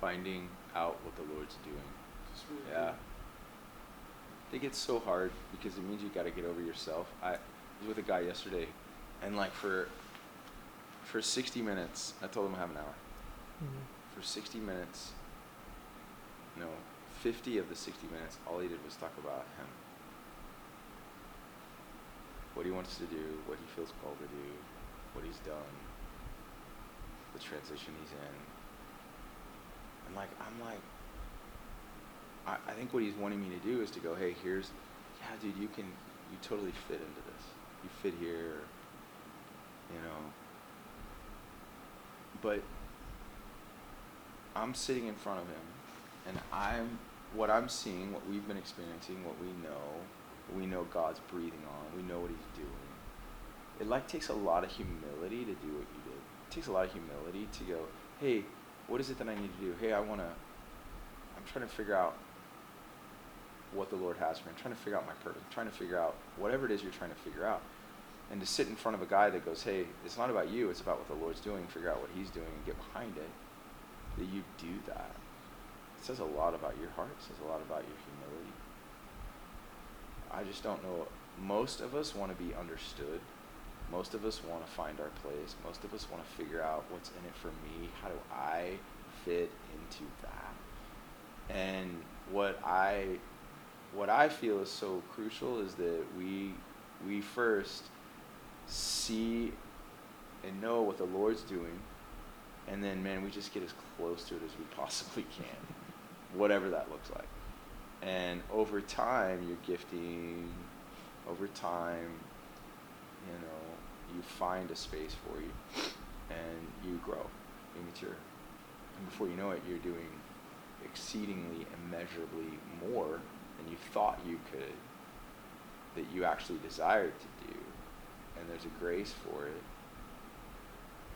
finding out what the Lord's doing. Really Yeah. good. I think it's so hard because it means you got to get over yourself. I was with a guy yesterday, and like for for 60 minutes, I told him I have an hour. Mhm. For 60 minutes, no, 50 of the 60 minutes, all he did was talk about him. What he wants to do, what he feels called to do, what he's done, the transition he's in. Like, I'm like, I, I think what he's wanting me to do is to go, hey, here's, yeah, dude, you can, you totally fit into this. You fit here, you know. But I'm sitting in front of him, and I'm, what I'm seeing, what we've been experiencing, what we know, we know God's breathing on, we know what he's doing. It like takes a lot of humility to do what you did. It takes a lot of humility to go, hey, what is it that I need to do? Hey, I want to, I'm trying to figure out what the Lord has for me. I'm trying to figure out my purpose. I'm trying to figure out whatever it is you're trying to figure out. And to sit in front of a guy that goes, hey, it's not about you, it's about what the Lord's doing, figure out what he's doing and get behind it, that you do that. It says a lot about your heart, it says a lot about your humility. I just don't know. Most of us want to be understood. Most of us want to find our place. Most of us want to figure out what's in it for me. How do I fit into that? And what I what I feel is so crucial is that we we first see and know what the Lord's doing, and then man, we just get as close to it as we possibly can, whatever that looks like. And over time, you're gifting. Over time, you know, you find a space for you, and you grow, you mature, and before you know it, you're doing exceedingly immeasurably more than you thought you could, that you actually desired to do, and there's a grace for it.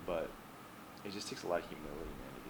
But it just takes a lot of humility, man,